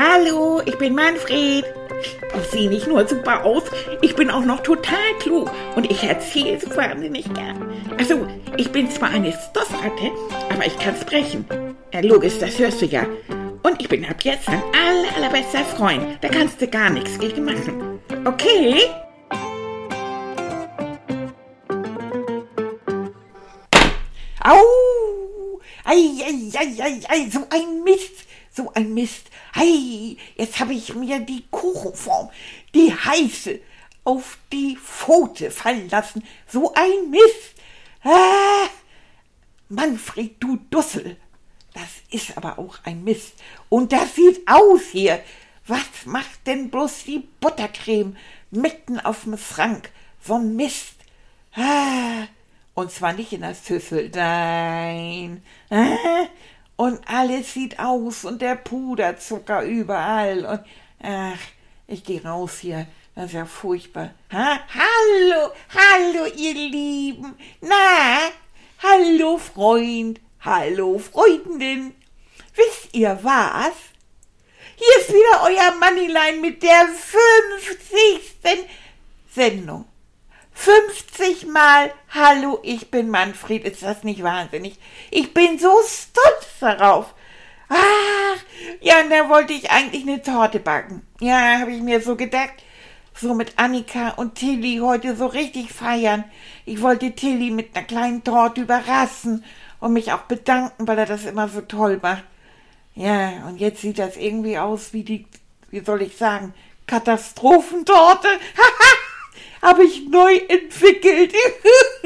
Hallo, ich bin Manfred. Ich sehe nicht nur super aus, ich bin auch noch total klug und ich erzähle so wahnsinnig gern. Also, ich bin zwar eine Stoffratte, aber ich kann sprechen. Ja, logisch, das hörst du ja. Und ich bin ab jetzt dein aller, allerbester Freund. Da kannst du gar nichts gegen machen. Okay? Au! Ei, ei, ei, ei, ei, so ein Mist, so ein Mist. Ei, jetzt habe ich mir die Kuchenform, die heiße, auf die Pfote fallen lassen. So ein Mist. Ah, Manfred, du Dussel. Das ist aber auch ein Mist. Und das sieht aus hier. Was macht denn bloß die Buttercreme mitten auf dem Schrank? So ein Mist. Ah, und zwar nicht in der Schüssel, nein. Ah, und alles sieht aus und der Puderzucker überall. Und ach, ich gehe raus hier. Das ist ja furchtbar. Ha? Hallo, hallo, ihr Lieben. Na, hallo, Freund. Hallo, Freundin. Wisst ihr was? Hier ist wieder euer Moneyline mit der 50. Sendung. 50 Mal Hallo, ich bin Manfred. Ist das nicht wahnsinnig? Ich bin so stolz darauf. Ach, ja, und da wollte ich eigentlich eine Torte backen. Ja, habe ich mir so gedacht. So mit Annika und Tilly heute so richtig feiern. Ich wollte Tilly mit einer kleinen Torte überraschen und mich auch bedanken, weil er das immer so toll macht. Ja, und jetzt sieht das irgendwie aus wie die, wie soll ich sagen, Katastrophentorte. Haha! habe ich neu entwickelt.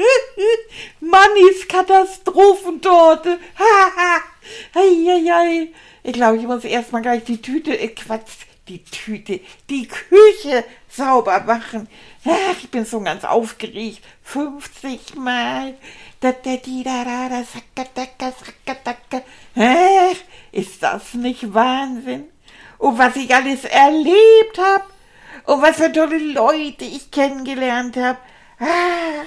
Mannis Katastrophentorte. Eieiei. ich glaube, ich muss erstmal gleich die Tüte, äh, Quatsch, die Tüte, die Küche sauber machen. Ach, ich bin so ganz aufgeregt. 50 Mal. Da, da, da, da, da, sacka, dacka, sacka, dacka. Ach, ist das nicht Wahnsinn? Und was ich alles erlebt habe. Und was für tolle Leute ich kennengelernt habe. Ah,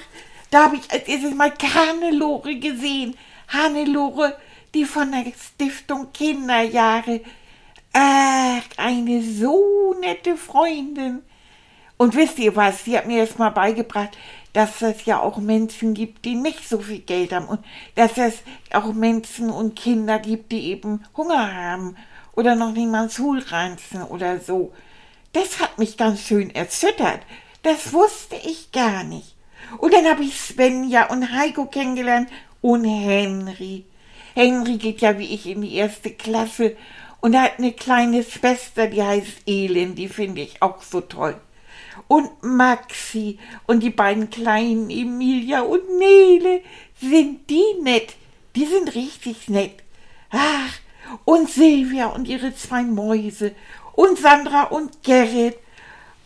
da habe ich als erstes mal Hannelore gesehen. Hannelore, die von der Stiftung Kinderjahre. Ach, eine so nette Freundin. Und wisst ihr was, sie hat mir jetzt mal beigebracht, dass es ja auch Menschen gibt, die nicht so viel Geld haben und dass es auch Menschen und Kinder gibt, die eben Hunger haben oder noch nicht mal Schulranzen oder so. Das hat mich ganz schön erschüttert. Das wusste ich gar nicht. Und dann habe ich Svenja und Heiko kennengelernt und Henry. Henry geht ja wie ich in die erste Klasse und hat eine kleine Schwester, die heißt Elin, die finde ich auch so toll. Und Maxi und die beiden kleinen Emilia und Nele, sind die nett. Die sind richtig nett. Ach, und Silvia und ihre zwei Mäuse und Sandra und Gerrit.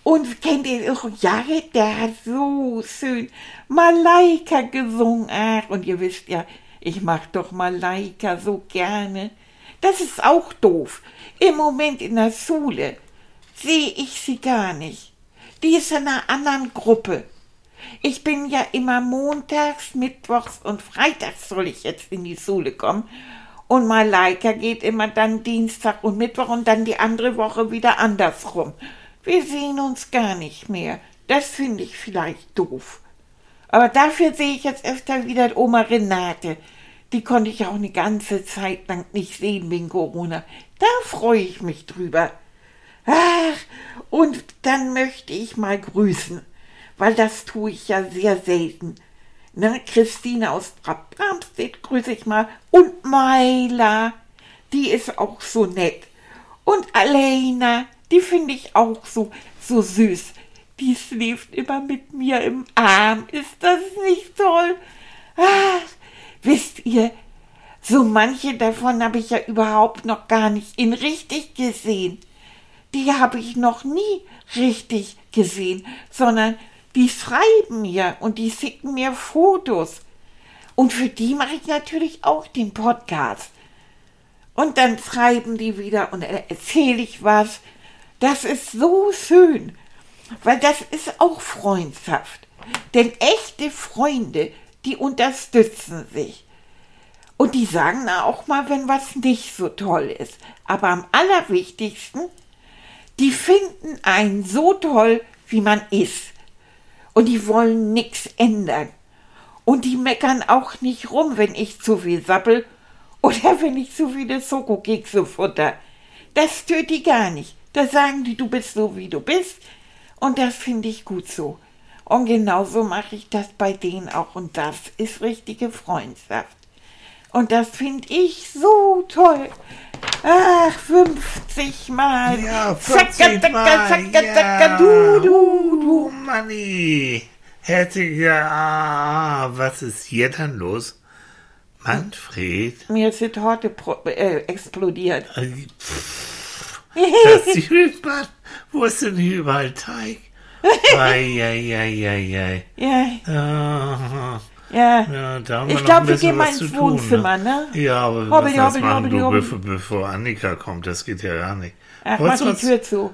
Und kennt ihr auch Jared? Der hat so schön Malaika gesungen. Ach, und ihr wisst ja, ich mag doch Malaika so gerne. Das ist auch doof. Im Moment in der Schule sehe ich sie gar nicht. Die ist in einer anderen Gruppe. Ich bin ja immer montags, mittwochs und freitags soll ich jetzt in die Schule kommen. Und Malaika geht immer dann Dienstag und Mittwoch und dann die andere Woche wieder andersrum. Wir sehen uns gar nicht mehr. Das finde ich vielleicht doof. Aber dafür sehe ich jetzt öfter wieder Oma Renate. Die konnte ich auch eine ganze Zeit lang nicht sehen wegen Corona. Da freue ich mich drüber. Ach, und dann möchte ich mal grüßen, weil das tue ich ja sehr selten ne, Christine aus Bramstedt grüße ich mal. Und Maila, die ist auch so nett. Und Alena, die finde ich auch so, so süß. Die schläft immer mit mir im Arm. Ist das nicht toll? Ach, wisst ihr, so manche davon habe ich ja überhaupt noch gar nicht in richtig gesehen. Die habe ich noch nie richtig gesehen, sondern die schreiben mir und die schicken mir Fotos. Und für die mache ich natürlich auch den Podcast. Und dann schreiben die wieder und erzähle ich was. Das ist so schön, weil das ist auch Freundschaft. Denn echte Freunde, die unterstützen sich. Und die sagen auch mal, wenn was nicht so toll ist. Aber am allerwichtigsten, die finden einen so toll, wie man ist. Und die wollen nichts ändern. Und die meckern auch nicht rum, wenn ich zu viel sappel oder wenn ich zu viele Schokokekse futter. Das stört die gar nicht. Da sagen die, du bist so, wie du bist. Und das finde ich gut so. Und genauso mache ich das bei denen auch. Und das ist richtige Freundschaft. Und das finde ich so toll. Ach, 50 Mal. Ja, Zacka, 50 zacka, Mal. zacka, ja. zacka, du, du, Oh, du. Manni. Herzlich, ah, was ist hier denn los? Manfred? Mir ist die Torte äh, explodiert. Äh, pff, Das man. Wo ist denn überall Teig? Eieieiei. Ja, Ah, ja. ja, da haben Ich wir noch glaub, ein wir gehen mal ins tun, Wohnzimmer, ne? Ja, aber Hobbeli, was hobbeli, machen hobbeli, du, hobbeli. bevor, bevor Annika kommt? Das geht ja gar nicht. Ach, mach wolltest, du die Tür zu.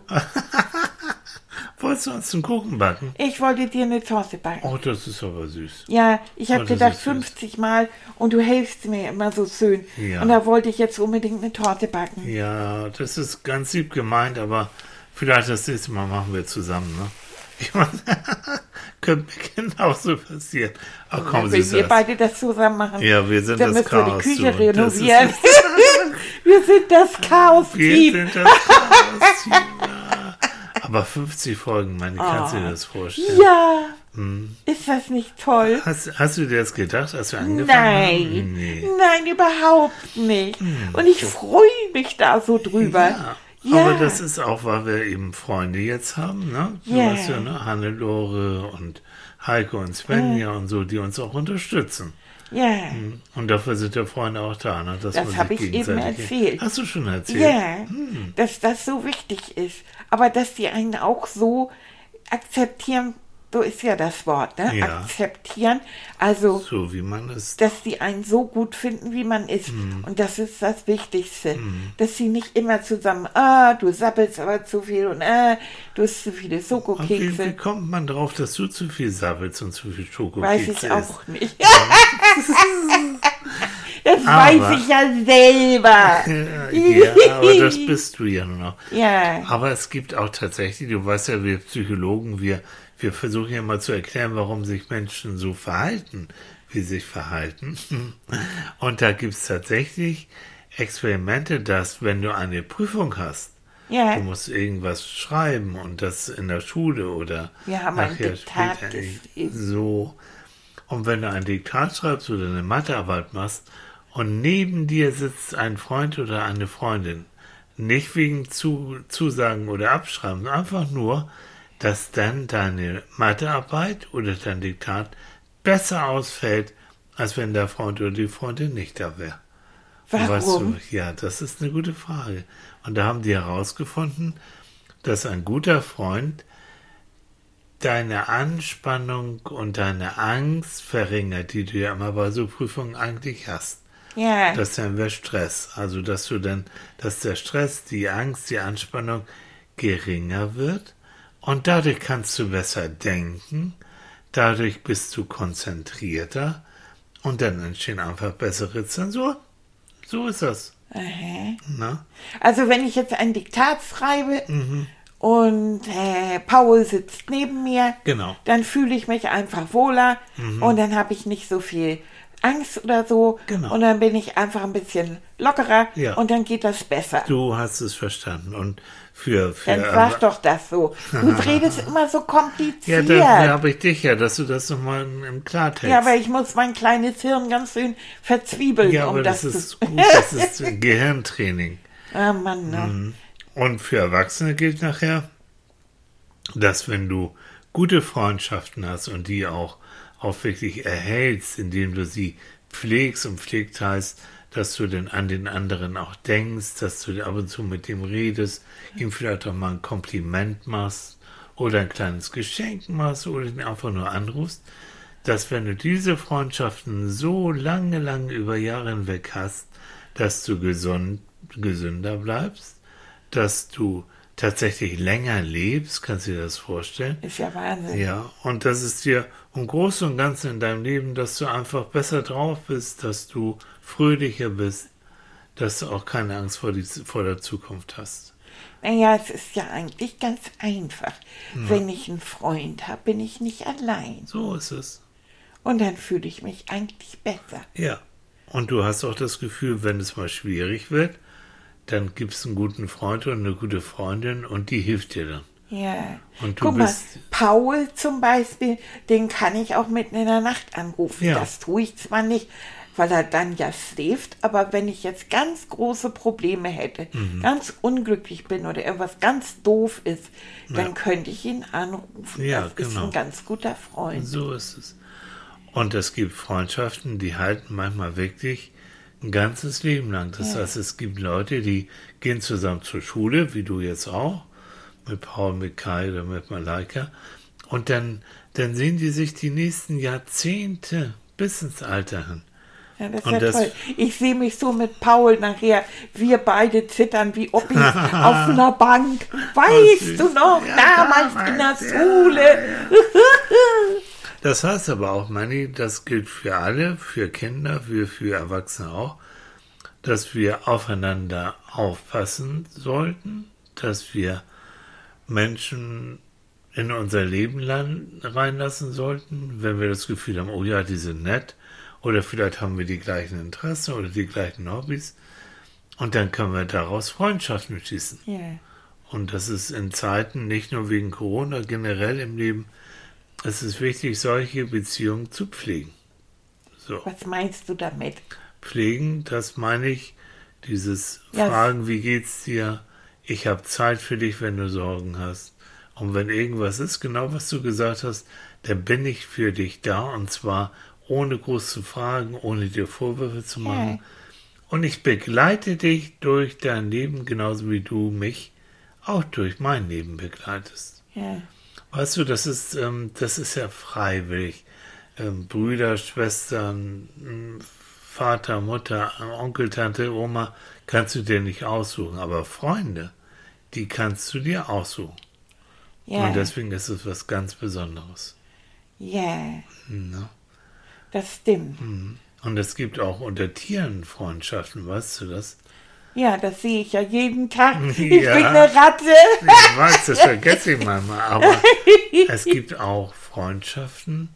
wolltest du uns einen Kuchen backen? Ich wollte dir eine Torte backen. Oh, das ist aber süß. Ja, ich Oh, habe das gedacht ist süß. 50 Mal und du hilfst mir immer so schön. Ja. Und da wollte ich jetzt unbedingt eine Torte backen. Ja, das ist ganz lieb gemeint, aber vielleicht das nächste Mal machen wir zusammen, ne? Ich meine, könnte mir genauso passieren. Ach komm, Wenn süß wir beide das zusammen machen, Ja, wir sind dann das müssen wir Chaos. die Küche. Das renovieren. wir sind das Wir Chaos-Team. sind das Chaos. ja. Aber 50 Folgen, meine, kannst du dir das vorstellen? Ja, Hm. ist das nicht toll? Hast, hast du dir das gedacht, als wir angefangen Nein, haben? Nee. nein, überhaupt nicht. Und ich freue mich da so drüber. Ja, Ja. aber das ist auch, weil wir eben Freunde jetzt haben, ne? Du Ja. weißt ja, ne? Hannelore und Heike und Svenja und so, die uns auch unterstützen. Ja, Und dafür sind ja Freunde auch da, ne? Dass Das man sich hab ich eben erzählt. Hast du schon erzählt? ja, Hm. dass das so wichtig ist. Aber dass die einen auch so akzeptieren, so ist ja das Wort, ne? Ja. Akzeptieren. Also, So wie man es. dass die einen so gut finden, wie man ist. Hm. Und das ist das Wichtigste. Dass sie nicht immer zusammen, ah, du sappelst aber zu viel und ah, du hast zu viele Wie, wie Schokokekse. kommt man drauf, dass du zu viel sabbelst und zu viel Schokokekse Weiß ich auch nicht. das Aber- weiß ich ja selber. ja, aber das bist du ja nur noch. Ja. Aber es gibt auch tatsächlich, du weißt ja, wir Psychologen, wir, wir versuchen ja mal zu erklären, warum sich Menschen so verhalten, wie sie sich verhalten. Und da gibt es tatsächlich Experimente, dass wenn du eine Prüfung hast, Ja. du musst irgendwas schreiben und das in der Schule oder Wir haben ein nachher Diktat später so. Und wenn du ein Diktat schreibst oder eine Mathearbeit machst und neben dir sitzt ein Freund oder eine Freundin, nicht wegen Zu Zusagen oder Abschreiben, einfach nur, dass dann deine Mathearbeit oder dein Diktat besser ausfällt, als wenn der Freund oder die Freundin nicht da wäre. Und Weißt Warum? du, ja, das ist eine gute Frage. Und da haben die herausgefunden, dass ein guter Freund deine Anspannung und deine Angst verringert, die du ja immer bei so Prüfungen eigentlich hast. Ja. Das nennen wir Stress. Also, dass du dann, dass der Stress, die Angst, die Anspannung geringer wird und dadurch kannst du besser denken, dadurch bist du konzentrierter und dann entstehen einfach bessere Zensuren. So ist das. Also wenn ich jetzt ein Diktat schreibe Mhm. und äh, Paul sitzt neben mir, Genau. Mhm. dann fühle ich mich einfach wohler und dann habe ich nicht so viel Angst oder so Genau. und dann bin ich einfach ein bisschen lockerer Ja. und dann geht das besser. Du hast es verstanden. Und für, für Dann sag doch das so. Du redest immer so Ja, kompliziert. dafür Ja, habe ich dich ja, dass du das nochmal im im Klartext. aber ich muss mein kleines Hirn ganz schön verzwiebeln, ja, aber um das, das ist gut, das ist Gehirntraining. Ah, Mann, ne? Mhm. Und für Erwachsene gilt nachher, dass wenn du gute Freundschaften hast und die auch, auch wirklich erhältst, indem du sie pflegst und pflegt heißt, dass du denn an den anderen auch denkst, dass du ab und zu mit dem redest, ihm vielleicht auch mal ein Kompliment machst oder ein kleines Geschenk machst oder ihn einfach nur anrufst, dass wenn du diese Freundschaften so lange, lange über Jahre hinweg hast, dass du gesund, gesünder bleibst, dass du tatsächlich länger lebst, kannst du dir das vorstellen? Ist ja Wahnsinn. Ja, und das ist dir im Großen und Ganzen in deinem Leben, dass du einfach besser drauf bist, dass du fröhlicher bist, dass du auch keine Angst vor, die, vor der Zukunft hast. Naja, es ist ja eigentlich ganz einfach. Wenn ich einen Freund habe, bin ich nicht allein. So ist es. Und dann fühle ich mich eigentlich besser. Ja. Und du hast auch das Gefühl, wenn es mal schwierig wird, dann gibt es einen guten Freund und eine gute Freundin und die hilft dir dann. Ja. Und du Guck mal, bist- Paul zum Beispiel, den kann ich auch mitten in der Nacht anrufen. Ja. Das tue ich zwar nicht, weil er dann ja schläft, aber wenn ich jetzt ganz große Probleme hätte, Mhm. ganz unglücklich bin oder irgendwas ganz doof ist, dann könnte ich ihn anrufen. Ja, das ist genau. ein ganz guter Freund. So ist es. Und es gibt Freundschaften, die halten manchmal wirklich ein ganzes Leben lang. Das heißt, es gibt Leute, die gehen zusammen zur Schule, wie du jetzt auch, mit Paul, mit Kai oder mit Malaika. Und dann, dann sehen die sich die nächsten Jahrzehnte bis ins Alter hin. Ja, das ist Und ja das- toll. Ich sehe mich so mit Paul nachher, wir beide zittern wie Oppis auf einer Bank. Weißt süß. du noch, Ja, damals in der damals, ja, Schule. Das heißt aber auch, Manni, das gilt für alle, für Kinder, für, für Erwachsene auch, dass wir aufeinander aufpassen sollten, dass wir Menschen in unser Leben reinlassen sollten, wenn wir das Gefühl haben, oh ja, die sind nett, oder vielleicht haben wir die gleichen Interessen oder die gleichen Hobbys, und dann können wir daraus Freundschaften schließen. Ja. Und das ist in Zeiten, nicht nur wegen Corona, generell im Leben, es ist wichtig, solche Beziehungen zu pflegen. So, Was meinst du damit? pflegen, das meine ich, dieses Ja. Fragen, wie geht's dir? Ich habe Zeit für dich, wenn du Sorgen hast. Und wenn irgendwas ist, genau was du gesagt hast, dann bin ich für dich da und zwar ohne groß zu fragen, ohne dir Vorwürfe zu machen. Und ich begleite dich durch dein Leben, genauso wie du mich auch durch mein Leben begleitest. Ja. Weißt du, das ist, ähm, das ist ja freiwillig. Ähm, Brüder, Schwestern, m, Vater, Mutter, Onkel, Tante, Oma kannst du dir nicht aussuchen, aber Freunde, die kannst du dir aussuchen. Ja. Und deswegen ist es was ganz Besonderes. ja. Ne? Das stimmt. Und es gibt auch unter Tieren Freundschaften, weißt du das? Ja, das sehe ich ja jeden Tag. Ich Ja. bin eine Ratte. Ich weiß, das vergesse ich manchmal, aber es gibt auch Freundschaften,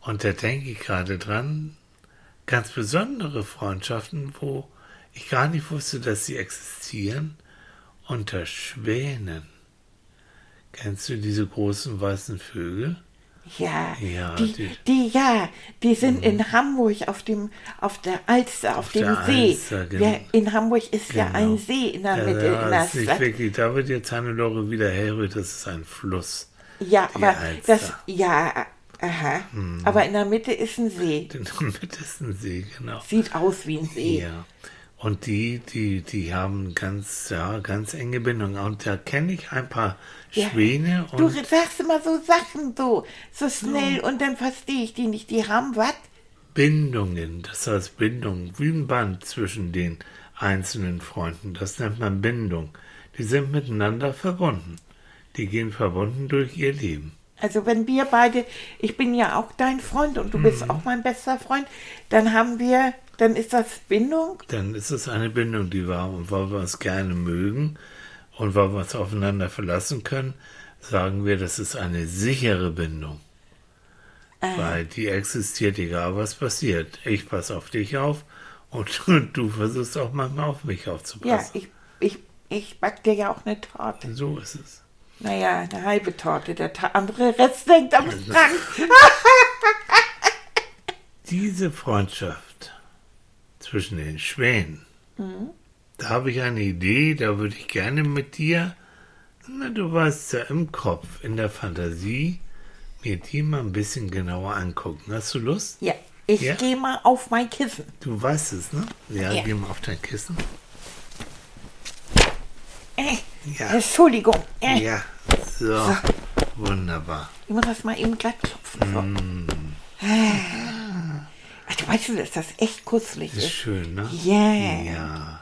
und da denke ich gerade dran, ganz besondere Freundschaften, wo ich gar nicht wusste, dass sie existieren, unter Schwänen. Kennst du diese großen weißen Vögel? Ja, Ja, die, die- die, ja, die sind in Hamburg auf dem, auf der Alster, auf, Auf dem See. Alster, genau. ja, in Hamburg ist ja Genau. ein See in der Mitte, ja, in der ist nicht wirklich, da wird jetzt Hannelore wieder hellröt, das ist ein Fluss. Ja, aber Alster. das, ja, aha. Aber in der Mitte ist ein See. In der Mitte ist ein See, genau. Sieht aus wie ein See. Ja. Und die, die, die haben ganz, ja, ganz enge Bindungen. Und da kenne ich ein paar Ja. Schwäne Du sagst immer so Sachen so, so schnell und dann verstehe ich die nicht. Die haben was? Bindungen. Das heißt Bindung, wie ein Band zwischen den einzelnen Freunden. Das nennt man Bindung. Die sind miteinander verbunden. Die gehen verbunden durch ihr Leben. Also wenn wir beide, ich bin ja auch dein Freund und du bist auch mein bester Freund, dann haben wir, dann ist das Bindung. Dann ist es eine Bindung, die war. Und weil wir uns gerne mögen und weil wir uns aufeinander verlassen können, sagen wir, das ist eine sichere Bindung. Weil die existiert, egal was passiert. Ich passe auf dich auf und, du versuchst auch manchmal auf mich Ja, aufzupassen. ich, ich, ich back dir ja auch eine Torte. so ist es. Naja, eine halbe Torte, der ta andere Rest hängt am Strang. Diese Freundschaft zwischen den Schwänen, da habe ich eine Idee, da würde ich gerne mit dir, na, du weißt ja, im Kopf, in der Fantasie, mir die mal ein bisschen genauer angucken. Hast du Lust? Ja, ich Ja? gehe mal auf mein Kissen. Du weißt es, ne? Ja, Ja. geh mal auf dein Kissen. Äh, Ja. Entschuldigung. Äh, Ja, so. Wunderbar. Ich muss das mal eben glatt klopfen. So. Mm. Ach, du weißt, du, dass das echt kusselig Ist ist. schön, ne? Ja. Ja.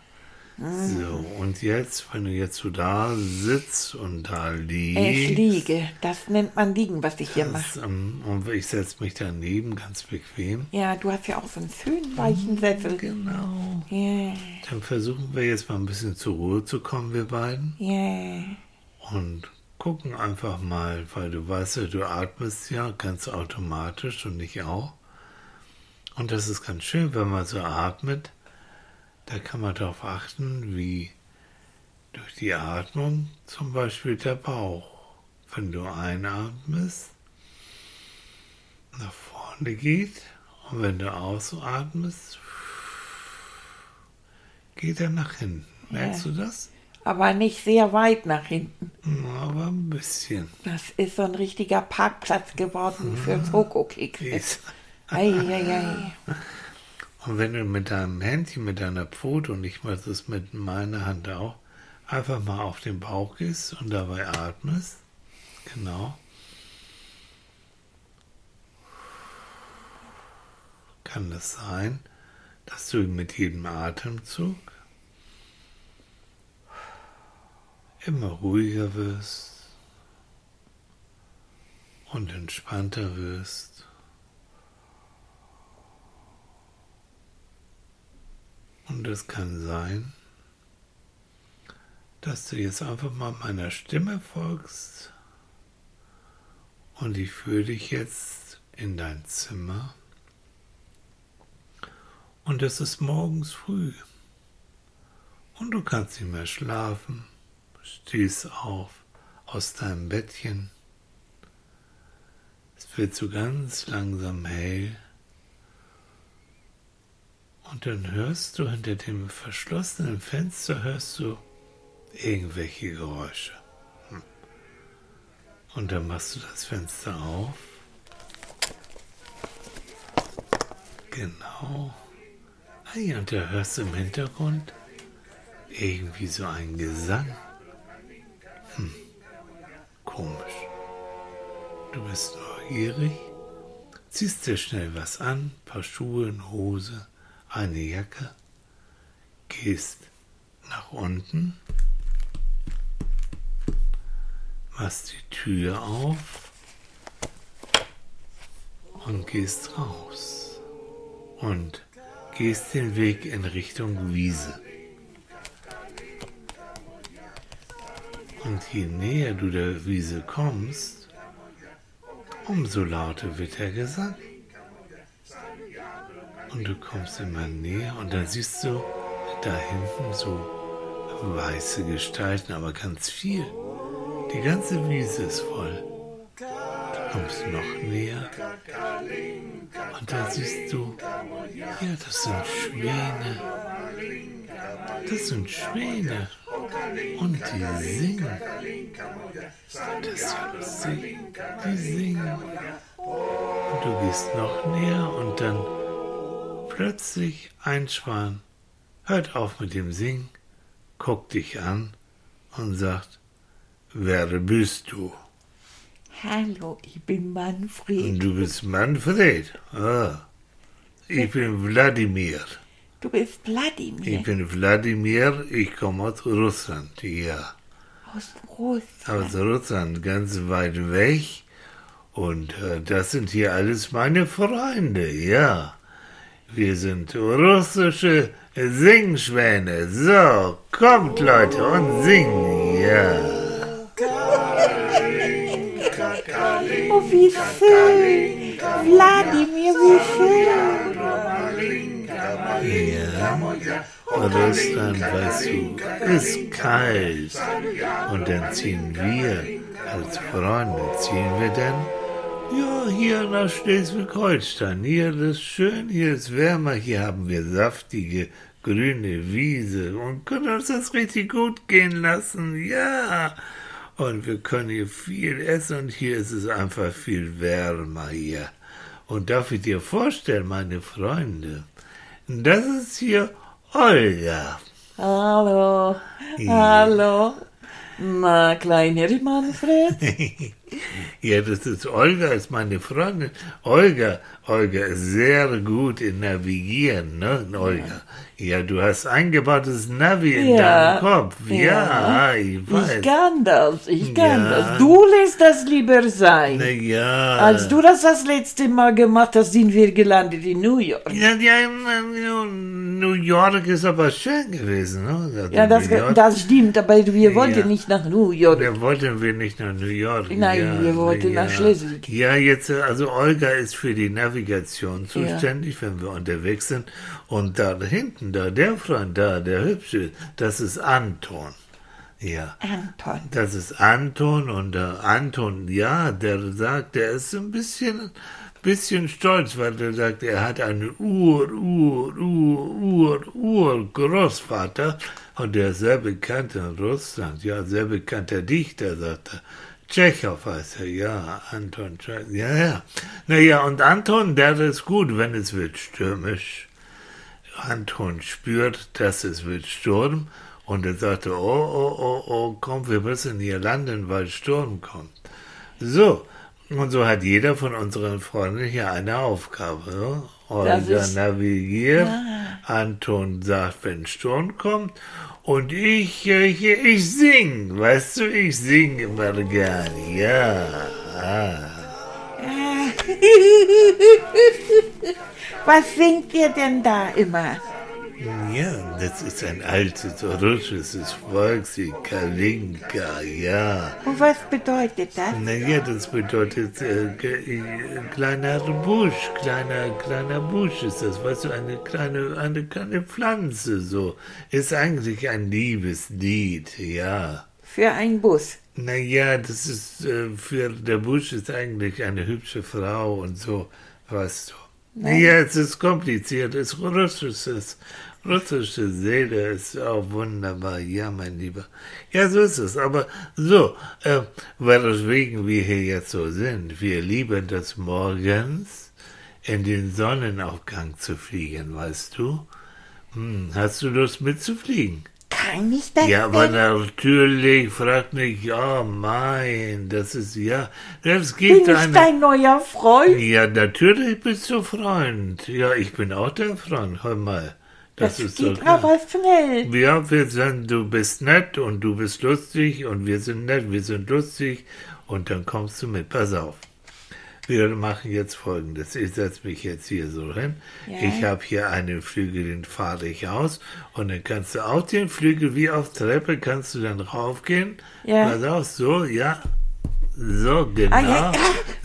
So, und jetzt, wenn du jetzt so da sitzt und da Ich liegst, liege. Das nennt man liegen, was ich hier das, mache. ähm, und ich setze mich daneben, ganz bequem. Ja, du hast ja auch so einen schönen weichen Sessel. Genau. Ja, Dann versuchen wir jetzt mal ein bisschen zur Ruhe zu kommen, wir beiden. ja. Und gucken einfach mal, weil du weißt ja, du atmest ja ganz automatisch und ich auch. Und das ist ganz schön, wenn man so atmet. Da kann man darauf achten, wie durch die Atmung zum Beispiel der Bauch, wenn du einatmest, nach vorne geht und wenn du ausatmest, geht er nach hinten. Merkst du das? Aber nicht sehr weit nach hinten. Aber ein bisschen. Das ist so ein richtiger Parkplatz geworden für Schokokekse. Eieiei. Und wenn du mit deinem Händchen, mit deiner Pfote und ich mache das mit meiner Hand auch, einfach mal auf den Bauch gehst und dabei atmest, genau, kann das sein, dass du mit jedem Atemzug immer ruhiger wirst und entspannter wirst. Und es kann sein, dass du jetzt einfach mal meiner Stimme folgst und ich führe dich jetzt in dein Zimmer. Und es ist morgens früh und du kannst nicht mehr schlafen, stehst auf aus deinem Bettchen. Es wird so ganz langsam hell. Und dann hörst du hinter dem verschlossenen Fenster hörst du irgendwelche Geräusche. Hm. Und dann machst du das Fenster auf. Genau. Ah ja, und da hörst du im Hintergrund irgendwie so einen Gesang. Hm. Komisch. Du bist neugierig, ziehst dir schnell was an, paar Schuhe, eine Hose, eine Jacke, gehst nach unten, machst die Tür auf und gehst raus und gehst den Weg in Richtung Wiese. Und je näher du der Wiese kommst, umso lauter wird der Gesang. Und du kommst immer näher und dann siehst du da hinten so weiße Gestalten, aber ganz viel. Die ganze Wiese ist voll. Du kommst noch näher und da siehst du, ja, das sind Schwäne. Das sind Schwäne. Und die singen. Das ist ja. Die singen. Und du gehst noch näher und dann plötzlich ein Schwan hört auf mit dem Singen, guckt dich an und sagt, wer bist du? Hallo, ich bin Manfred. Und du bist Manfred. Ah, ich bin Wladimir. Du bist Wladimir Ich bin Wladimir, ich komme aus Russland, ja. aus Russland. Aus Russland, ganz weit weg. Und äh, das sind hier alles meine Freunde, ja. Wir sind russische Singschwäne. So, kommt Leute und singen, ja. Oh, wie schön. Wladimir, wie schön. Ja, Russland, weißt du, ist kalt. Und dann ziehen wir als Freunde, ziehen wir dann, ja, hier nach Schleswig-Holstein. Hier ist schön, hier ist wärmer, hier haben wir saftige, grüne Wiese und können uns das richtig gut gehen lassen, ja. Und wir können hier viel essen und hier ist es einfach viel wärmer hier. Und darf ich dir vorstellen, meine Freunde, das ist hier Olga. Hallo, hallo. Na, kleiner Manfred, Ja, das ist Olga, ist meine Freundin. Olga, Olga ist sehr gut in Navigieren, ne, Olga? Ja, du hast eingebautes Navi in Ja. deinem Kopf. Ja, Ja. ich weiß. Ich kann das, ich kann Ja. das. Du lässt das lieber sein. Na ja. Als du das das letzte Mal gemacht hast, sind wir gelandet in New York. Ja, ja, New- York ist aber schön gewesen, ne? Ja, das, das stimmt, aber wir wollten Ja. nicht nach New York. Da wollten wir nicht nach New York. Nein, ja, wir wollten na nach ja. Schleswig. Ja, jetzt, also Olga ist für die Navigation zuständig, wenn wir unterwegs sind. Und da hinten, da, der Freund da, der Hübsche, das ist Anton. Ja. Anton. Das ist Anton und der Anton, ja, der sagt, der ist ein bisschen, bisschen stolz, weil der sagt, er hat einen Ur, Ur, Ur, Ur, Ur Großvater und der ist sehr bekannt in Russland, ja, sehr bekannter Dichter, sagt er. Tschechow heißt er, ja, Anton Tschechow, ja, ja. Naja, und Anton, der ist gut, wenn es wird stürmisch. Anton spürt, dass es wird Sturm und er sagte, oh, oh, oh, oh, komm, wir müssen hier landen, weil Sturm kommt. So, und so hat jeder von unseren Freunden hier eine Aufgabe. Ja? Olga navigiert, Anton sagt, wenn Sturm kommt und ich, ich, ich sing, weißt du, ich sing immer gerne, ja. Was singt ihr denn da immer? Ja, das ist ein altes russisches Volkslied, Kalinka, ja. Und was bedeutet das? Naja, das bedeutet äh, äh, kleiner Busch, kleiner, kleiner Busch ist das, weißt du, eine kleine, eine kleine Pflanze, so. Ist eigentlich ein Liebeslied, ja. Für einen Bus. Naja, das ist, äh, für, der Busch ist eigentlich eine hübsche Frau und so, weißt du. Ja, es ist kompliziert, es ist russisches, russische Seele ist auch wunderbar, ja, mein Lieber. Ja, so ist es, aber so, äh, weswegen wir hier jetzt so sind, wir lieben das morgens in den Sonnenaufgang zu fliegen, weißt du? Hm, hast du Lust mitzufliegen? Kann ich das Ja, aber natürlich, fragt mich, ja, mein, das ist, ja, es gibt Bin ich eine... dein neuer Freund? Ja, natürlich bist du Freund. Ja, ich bin auch dein Freund, hör mal. Das, Das ist so geht klar. aber schnell. Ja, wir sind, du bist nett und du bist lustig und wir sind nett, wir sind lustig und dann kommst du mit. Pass auf. Wir machen jetzt folgendes. Ich setze mich jetzt hier so hin. Ja. Ich habe hier einen Flügel, den fahre ich aus. Und dann kannst du auf den Flügel wie auf Treppe kannst du dann raufgehen. Ja. Pass auf, so, ja. So, genau. Ah, ja,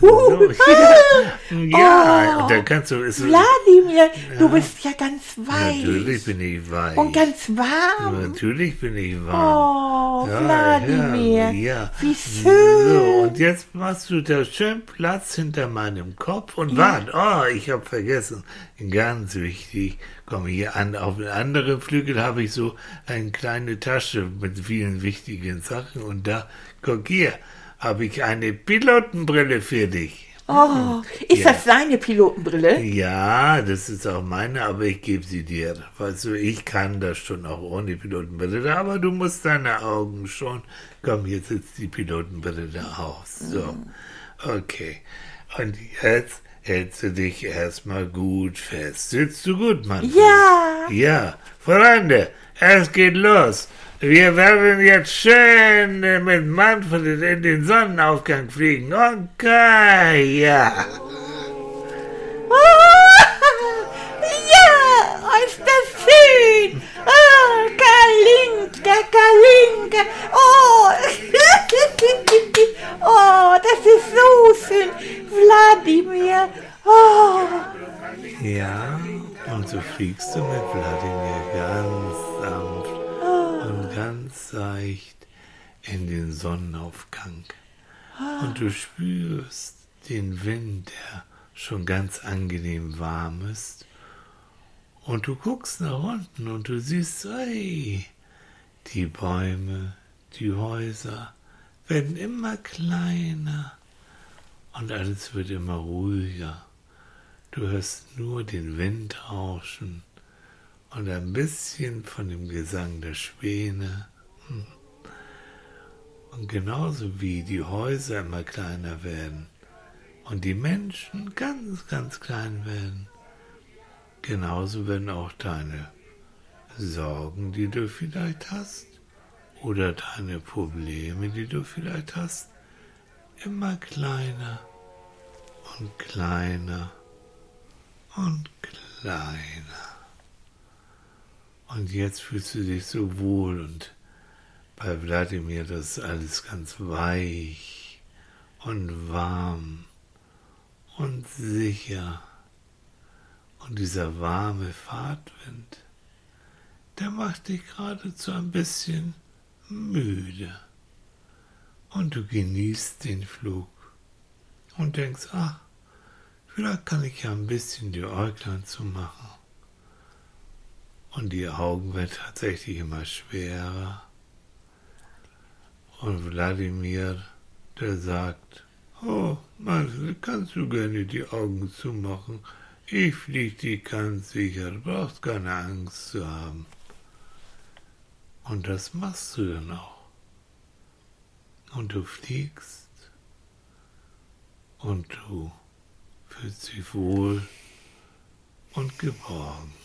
ja. So, ja, ja Oh. und dann kannst du. Ist, Wladimir, du bist ja ganz weich. natürlich bin ich weich. Und ganz warm. Natürlich bin ich warm. Oh, Ja, Wladimir. ja, ja. Wie So, schön. und jetzt machst du da schön Platz hinter meinem Kopf und wart. Oh, ich habe vergessen. Ganz wichtig. Komm hier an. Auf dem anderen Flügel habe ich so eine kleine Tasche mit vielen wichtigen Sachen. Und da, guck hier, habe ich eine Pilotenbrille für dich. Oh, ist Ja. das seine Pilotenbrille? Ja, das ist auch meine, aber ich gebe sie dir. Weißt du, ich kann das schon auch ohne Pilotenbrille, aber du musst deine Augen schon. Komm, jetzt sitzt die Pilotenbrille aus. So, okay. Und jetzt hältst du dich erstmal gut fest. Sitzt du gut, Mann? Ja. Ja, Freunde, es geht los. Wir werden jetzt schön äh, mit Manfred in den Sonnenaufgang fliegen. Okay, ja. Ja, oh, ist das schön. Oh, Kalinka, Kalinka. Oh. oh, das ist so schön. Wladimir. Oh. Ja, und so fliegst du mit Wladimir ganz seicht in den Sonnenaufgang. Und du spürst den Wind, der schon ganz angenehm warm ist. Und du guckst nach unten und du siehst, ey, die Bäume, die Häuser werden immer kleiner und alles wird immer ruhiger. Du hörst nur den Wind rauschen und ein bisschen von dem Gesang der Schwäne. Und genauso wie die Häuser immer kleiner werden und die Menschen ganz, ganz klein werden, genauso werden auch deine Sorgen, die du vielleicht hast, oder deine Probleme, die du vielleicht hast, immer kleiner und kleiner und kleiner. Und jetzt fühlst du dich so wohl und bei Wladimir das alles ganz weich und warm und sicher. Und dieser warme Fahrtwind, der macht dich geradezu ein bisschen müde. Und du genießt den Flug und denkst, ach, vielleicht kann ich ja ein bisschen die Äuglein zumachen. Und die Augen werden tatsächlich immer schwerer. Und Wladimir, der sagt, oh, Marcel, kannst du gerne die Augen zumachen? Ich flieg dich ganz sicher, brauchst keine Angst zu haben. Und das machst du dann auch. Und du fliegst und du fühlst dich wohl und geborgen.